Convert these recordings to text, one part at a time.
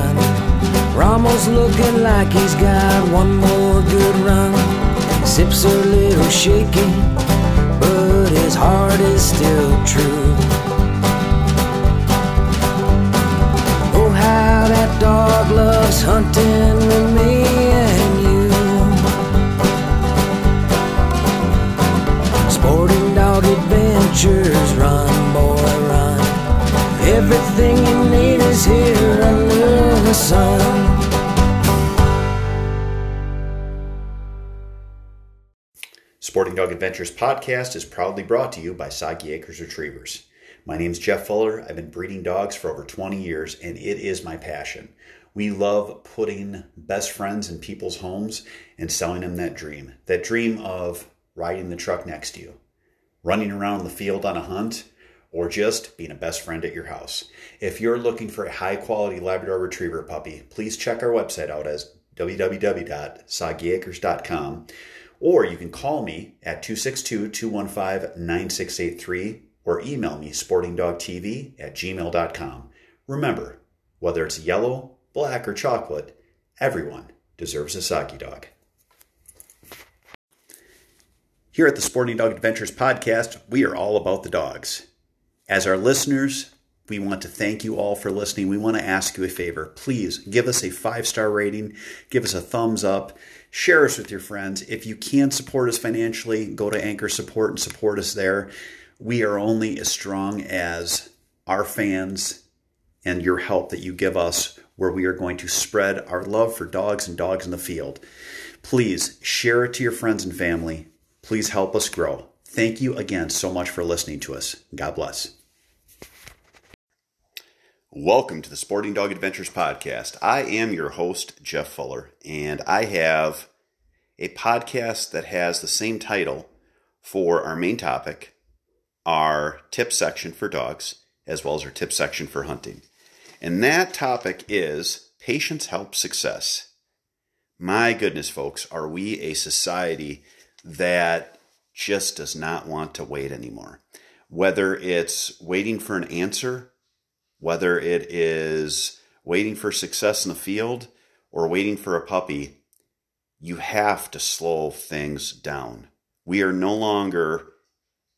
done. Ramos looking like he's got one more good run. Sips a little shaky, but his heart is still true. Oh, how that dog loves hunting with me Dog Adventures podcast is proudly brought to you by Soggy Acres Retrievers. My name is Jeff Fuller. I've been breeding dogs for over 20 years, and it is my passion. We love putting best friends in people's homes and selling them that dream that dream of riding the truck next to you, running around the field on a hunt, or just being a best friend at your house. If you're looking for a high quality Labrador Retriever puppy, please check our website out as www.soggyacres.com or you can call me at 262 215 9683 or email me sportingdogtv at gmail.com. Remember, whether it's yellow, black, or chocolate, everyone deserves a soggy dog. Here at the Sporting Dog Adventures podcast, we are all about the dogs. As our listeners, we want to thank you all for listening. We want to ask you a favor. Please give us a five star rating, give us a thumbs up, share us with your friends. If you can support us financially, go to Anchor Support and support us there. We are only as strong as our fans and your help that you give us, where we are going to spread our love for dogs and dogs in the field. Please share it to your friends and family. Please help us grow. Thank you again so much for listening to us. God bless. Welcome to the Sporting Dog Adventures podcast. I am your host, Jeff Fuller, and I have a podcast that has the same title for our main topic, our tip section for dogs, as well as our tip section for hunting. And that topic is Patience Helps Success. My goodness, folks, are we a society that just does not want to wait anymore? Whether it's waiting for an answer, whether it is waiting for success in the field or waiting for a puppy, you have to slow things down. We are no longer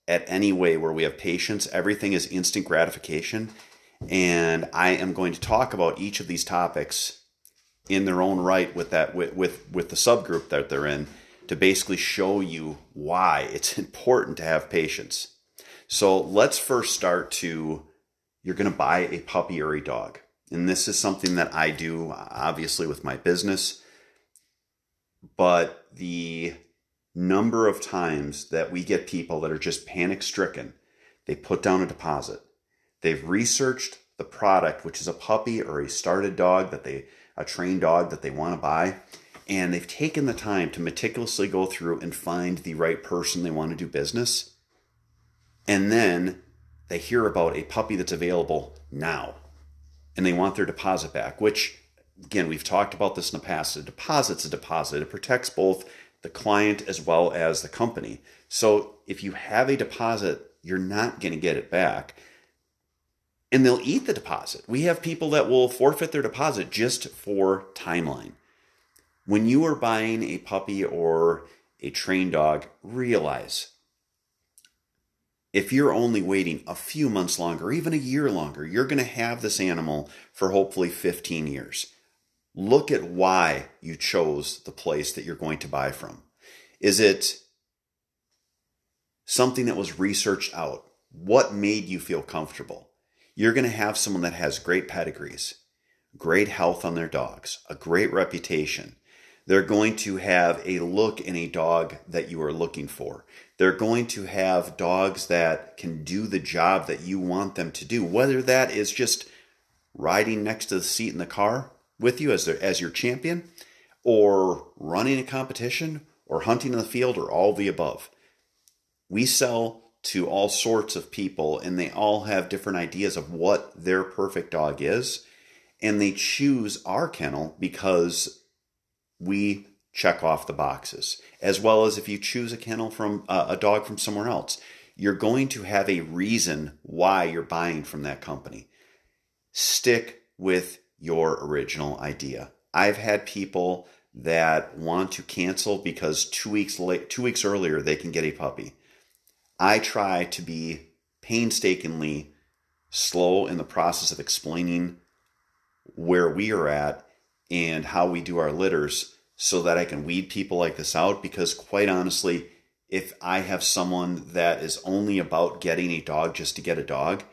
at any way where we have patience. Everything is instant gratification. And I am going to talk about each of these topics in their own right with that with, with, with the subgroup that they're in to basically show you why it's important to have patience. So let's first start to you're going to buy a puppy or a dog. And this is something that I do obviously with my business. But the number of times that we get people that are just panic stricken, they put down a deposit. They've researched the product, which is a puppy or a started dog that they, a trained dog that they want to buy. And they've taken the time to meticulously go through and find the right person they want to do business. And then they hear about a puppy that's available now and they want their deposit back, which, again, we've talked about this in the past. A deposit's a deposit, it protects both the client as well as the company. So if you have a deposit, you're not going to get it back. And they'll eat the deposit. We have people that will forfeit their deposit just for timeline. When you are buying a puppy or a trained dog, realize if you're only waiting a few months longer, even a year longer, you're going to have this animal for hopefully 15 years. Look at why you chose the place that you're going to buy from. Is it something that was researched out? What made you feel comfortable? You're going to have someone that has great pedigrees, great health on their dogs, a great reputation. They're going to have a look in a dog that you are looking for. They're going to have dogs that can do the job that you want them to do, whether that is just riding next to the seat in the car with you as, as your champion, or running a competition, or hunting in the field, or all the above. We sell to all sorts of people, and they all have different ideas of what their perfect dog is. And they choose our kennel because we check off the boxes, as well as if you choose a kennel from uh, a dog from somewhere else, you're going to have a reason why you're buying from that company. Stick with your original idea. I've had people that want to cancel because two weeks late, two weeks earlier they can get a puppy. I try to be painstakingly slow in the process of explaining where we are at and how we do our litters so that I can weed people like this out because quite honestly, if I have someone that is only about getting a dog just to get a dog,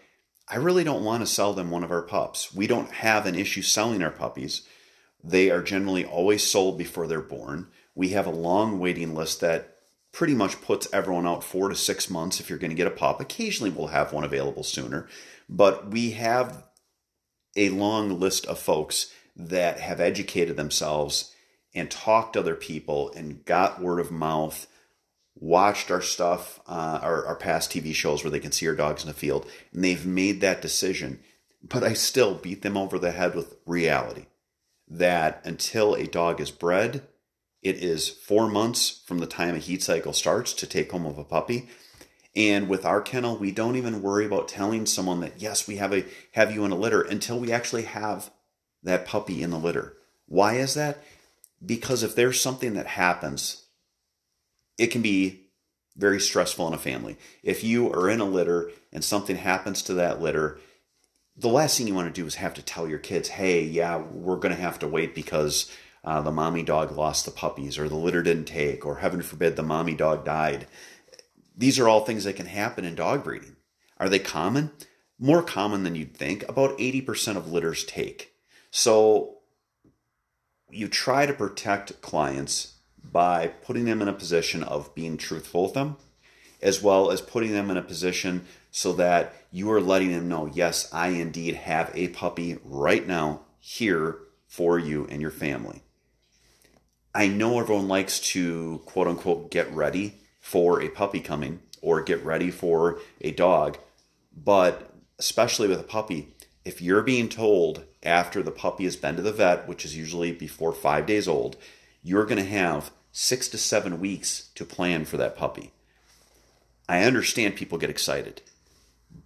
I really don't want to sell them one of our pups. We don't have an issue selling our puppies. They are generally always sold before they're born. We have a long waiting list that pretty much puts everyone out four to six months if you're going to get a pup. Occasionally we'll have one available sooner, but we have a long list of folks that have educated themselves and talked to other people and got word of mouth, watched our stuff, uh, our, our past TV shows where they can see our dogs in the field, and they've made that decision. But I still beat them over the head with reality that until a dog is bred, it is four months from the time a heat cycle starts to take home of a puppy. And with our kennel, we don't even worry about telling someone that yes, we have a have you in a litter until we actually have that puppy in the litter. Why is that? Because if there's something that happens, it can be very stressful in a family. If you are in a litter and something happens to that litter, the last thing you want to do is have to tell your kids, hey, yeah, we're going to have to wait because uh, the mommy dog lost the puppies, or the litter didn't take, or heaven forbid, the mommy dog died. These are all things that can happen in dog breeding. Are they common? More common than you'd think. About 80% of litters take. So you try to protect clients by putting them in a position of being truthful with them, as well as putting them in a position so that you are letting them know, yes, I indeed have a puppy right now here for you and your family. I know everyone likes to quote unquote get ready for a puppy coming or get ready for a dog, but especially with a puppy, if you're being told after the puppy has been to the vet, which is usually before five days old, you're going to have six to seven weeks to plan for that puppy. I understand people get excited,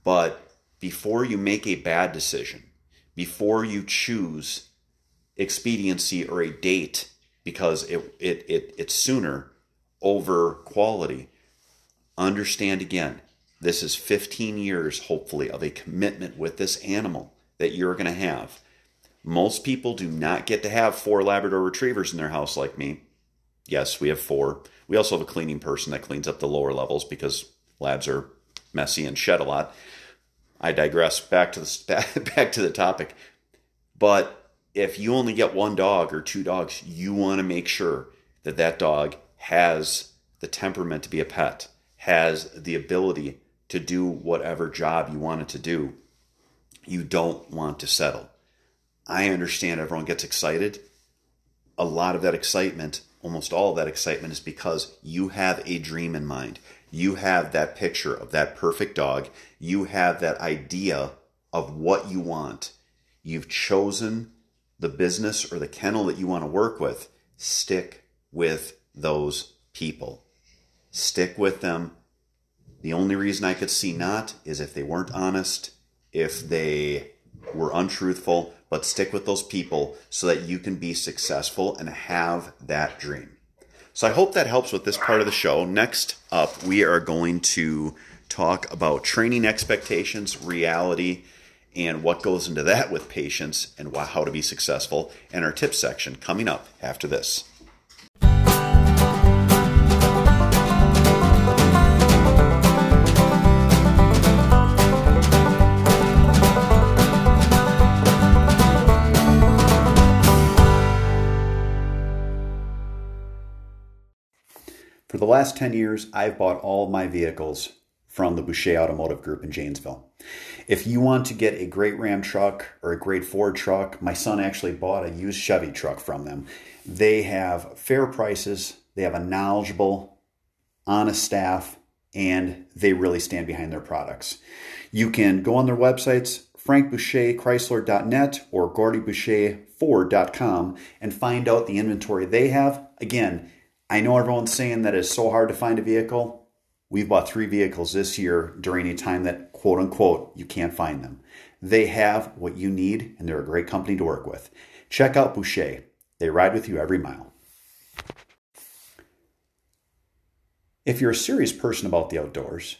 but before you make a bad decision, before you choose expediency or a date because it, it, it it's sooner over quality. Understand again, this is 15 years, hopefully, of a commitment with this animal that you're going to have. Most people do not get to have four Labrador retrievers in their house like me. Yes, we have four. We also have a cleaning person that cleans up the lower levels because labs are messy and shed a lot. I digress. Back to the back to the topic. But if you only get one dog or two dogs, you want to make sure that that dog has the temperament to be a pet, has the ability to do whatever job you want it to do. You don't want to settle. I understand everyone gets excited. A lot of that excitement, almost all of that excitement, is because you have a dream in mind. You have that picture of that perfect dog. You have that idea of what you want. You've chosen the business or the kennel that you want to work with, stick with those people. Stick with them. The only reason I could see not is if they weren't honest, if they were untruthful, but stick with those people so that you can be successful and have that dream. So I hope that helps with this part of the show. Next up, we are going to talk about training expectations, reality, and what goes into that with patience and how to be successful, and our tips section coming up after this. The last 10 years, I've bought all my vehicles from the Boucher Automotive Group in Janesville. If you want to get a great Ram truck or a great Ford truck, my son actually bought a used Chevy truck from them. They have fair prices, they have a knowledgeable, honest staff, and they really stand behind their products. You can go on their websites, frankboucherchrysler.net or gordyboucherford.com, and find out the inventory they have. Again, I know everyone's saying that it's so hard to find a vehicle We've bought three vehicles this year during a time that, quote unquote, you can't find them. They have what you need, and they're a great company to work with. Check out Boucher. They ride with you every mile. If you're a serious person about the outdoors,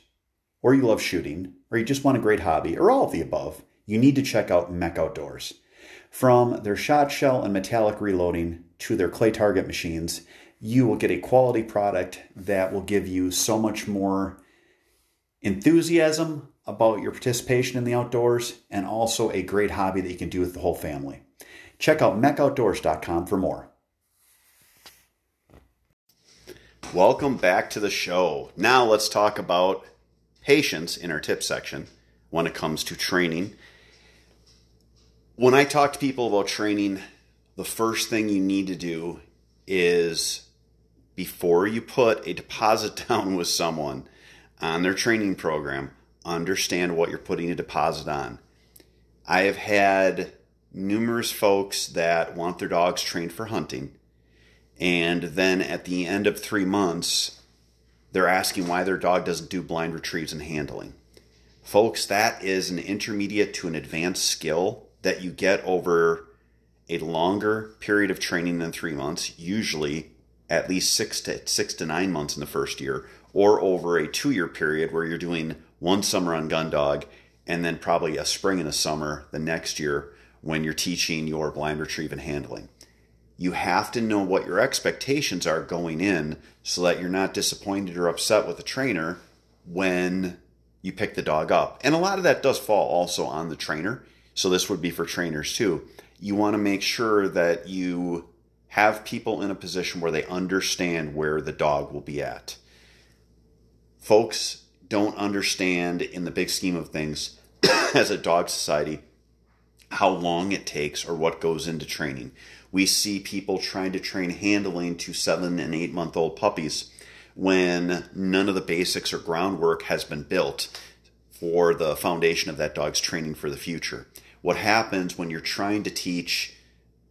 or you love shooting, or you just want a great hobby, or all of the above, you need to check out MEC Outdoors. From their shot shell and metallic reloading to their clay target machines, you will get a quality product that will give you so much more enthusiasm about your participation in the outdoors and also a great hobby that you can do with the whole family. Check out mecoutdoors.com for more. Welcome back to the show. Now let's talk about patience in our tip section when it comes to training. When I talk to people about training, the first thing you need to do is before you put a deposit down with someone on their training program, understand what you're putting a deposit on. I have had numerous folks that want their dogs trained for hunting, and then at the end of three months, they're asking why their dog doesn't do blind retrieves and handling. Folks, that is an intermediate to an advanced skill that you get over a longer period of training than three months, usually at least six to six to nine months in the first year, or over a two year period where you're doing one summer on gun dog and then probably a spring and a summer the next year when you're teaching your blind retrieve and handling. You have to know what your expectations are going in so that you're not disappointed or upset with the trainer when you pick the dog up. And a lot of that does fall also on the trainer. So this would be for trainers too. You want to make sure that you have people in a position where they understand where the dog will be at. Folks don't understand, in the big scheme of things, as a dog society, how long it takes or what goes into training. We see people trying to train handling to seven and eight month old puppies when none of the basics or groundwork has been built for the foundation of that dog's training for the future. What happens when you're trying to teach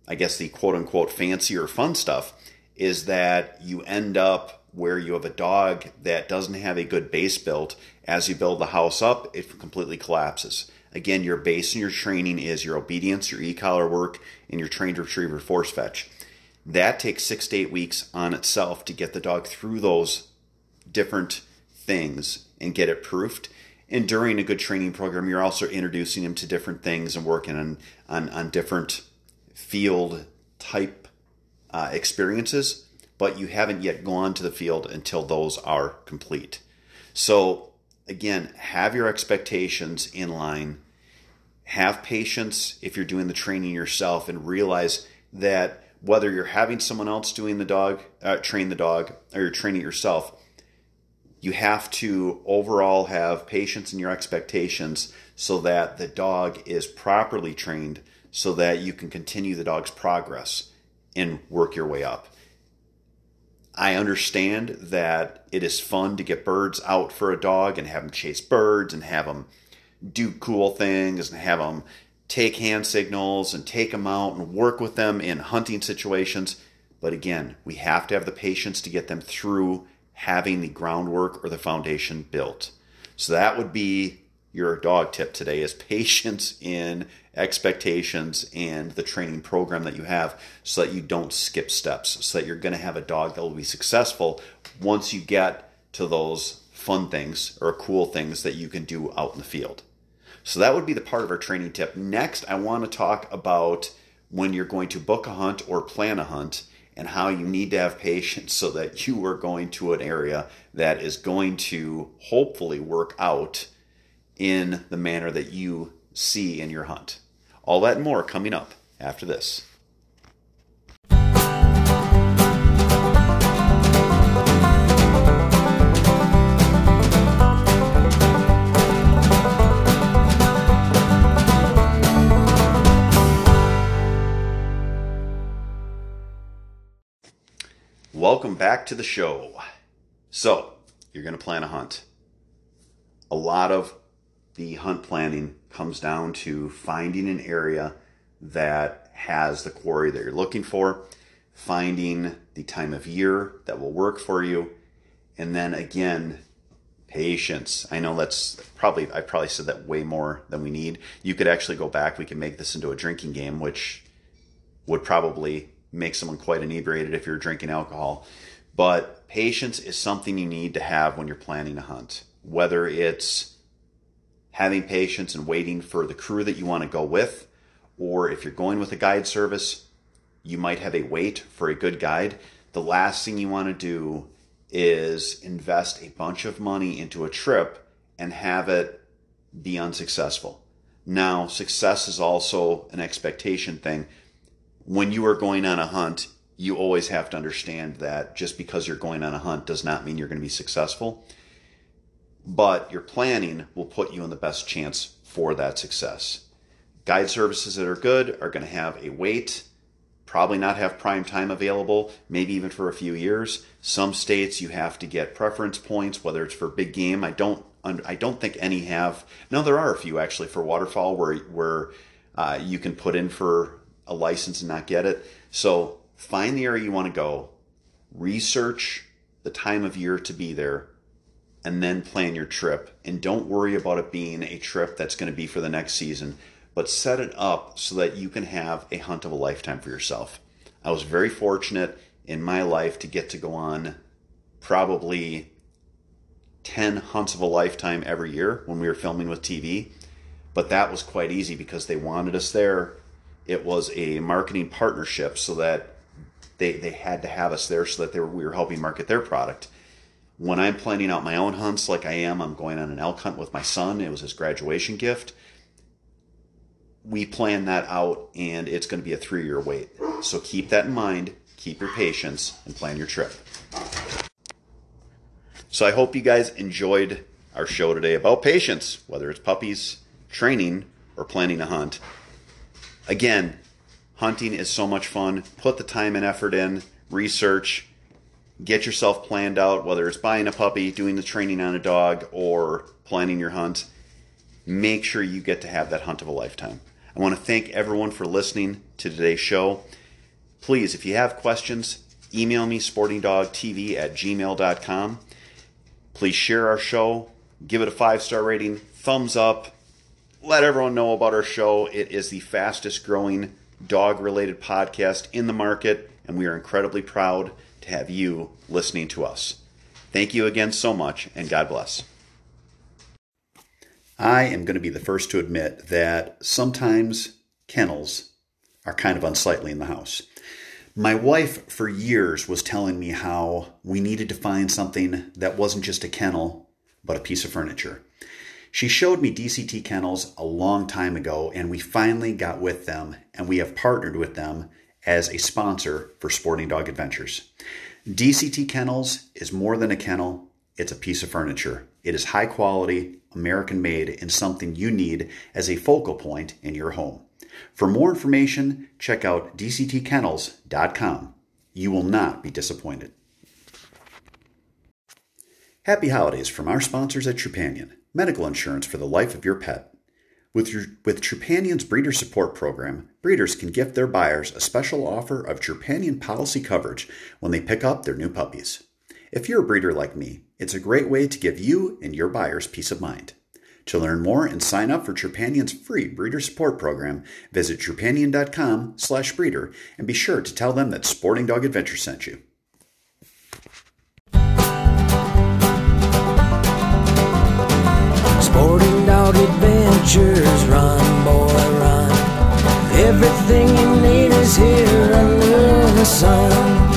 I guess the quote unquote fancy or fun stuff is that you end up where you have a dog that doesn't have a good base built. As you build the house up, it completely collapses. Again, your base and your training is your obedience, your e-collar work, and your trained retriever force fetch. That takes six to eight weeks on itself to get the dog through those different things and get it proofed. And during a good training program, you're also introducing him to different things and working on, on, on different field type uh, experiences, but you haven't yet gone to the field until those are complete. So, again, have your expectations in line. Have patience if you're doing the training yourself, and realize that whether you're having someone else doing the dog, uh, train the dog, or you're training yourself, you have to overall have patience in your expectations so that the dog is properly trained so that you can continue the dog's progress and work your way up. I understand that it is fun to get birds out for a dog and have them chase birds and have them do cool things and have them take hand signals and take them out and work with them in hunting situations. But again, we have to have the patience to get them through having the groundwork or the foundation built. So that would be your dog tip today is patience in expectations and the training program that you have so that you don't skip steps so that you're going to have a dog that will be successful once you get to those fun things or cool things that you can do out in the field. So that would be the part of our training tip. Next i want to talk about when you're going to book a hunt or plan a hunt and how you need to have patience so that you are going to an area that is going to hopefully work out in the manner that you see in your hunt. All that and more coming up after this. Welcome back to the show. So, you're going to plan a hunt. A lot of the hunt planning comes down to finding an area that has the quarry that you're looking for, finding the time of year that will work for you, and then again, Patience. I know that's probably I probably said that way more than we need. You could actually go back. We can make this into a drinking game, which would probably make someone quite inebriated if you're drinking alcohol. But patience is something you need to have when you're planning a hunt. Whether it's having patience and waiting for the crew that you want to go with, or if you're going with a guide service, you might have a wait for a good guide. The last thing you want to do is invest a bunch of money into a trip and have it be unsuccessful. Now, success is also an expectation thing. When you are going on a hunt, you always have to understand that just because you're going on a hunt does not mean you're going to be successful. But your planning will put you in the best chance for that success. Guide services that are good are going to have a wait probably not have prime time available, maybe even for a few years. Some states you have to get preference points, whether it's for big game. I don't I don't think any have. No, there are a few actually for waterfowl where where uh, you can put in for a license and not get it. So find the area you want to go, research the time of year to be there, and then plan your trip. And don't worry about it being a trip that's going to be for the next season but set it up so that you can have a hunt of a lifetime for yourself. I was very fortunate in my life to get to go on probably 10 hunts of a lifetime every year when we were filming with TV. But that was quite easy because they wanted us there. It was a marketing partnership so that they, they had to have us there so that they were, we were helping market their product. When I'm planning out my own hunts, like I am, I'm going on an elk hunt with my son. It was his graduation gift we plan that out and it's going to be a three year wait. So keep that in mind, keep your patience, and plan your trip. So I hope you guys enjoyed our show today about patience, whether it's puppies, training, or planning a hunt. Again, hunting is so much fun. Put the time and effort in, research, get yourself planned out, whether it's buying a puppy, doing the training on a dog, or planning your hunt. Make sure you get to have that hunt of a lifetime. I want to thank everyone for listening to today's show. Please, if you have questions, email me sportingdogtv at gmail.com. Please share our show, give it a five star rating, thumbs up, let everyone know about our show. It is the fastest growing dog related podcast in the market, and we are incredibly proud to have you listening to us. Thank you again so much, and God bless. I am going to be the first to admit that sometimes kennels are kind of unsightly in the house. My wife, for years, was telling me how we needed to find something that wasn't just a kennel, but a piece of furniture. She showed me DCT kennels a long time ago, and we finally got with them, and we have partnered with them as a sponsor for Sporting Dog Adventures. DCT Kennels is more than a kennel, it's a piece of furniture. It is high quality, American made, and something you need as a focal point in your home. For more information, check out dctkennels.com. You will not be disappointed. Happy holidays from our sponsors at Trupanion, medical insurance for the life of your pet. With, with Trupanion's breeder support program, breeders can gift their buyers a special offer of Trupanion policy coverage when they pick up their new puppies. If you're a breeder like me, it's a great way to give you and your buyers peace of mind. To learn more and sign up for Trupanion's free breeder support program, visit trupanion.com slash breeder and be sure to tell them that Sporting Dog Adventure sent you. Dog Adventures, run, boy, run. Everything you need is here under the sun.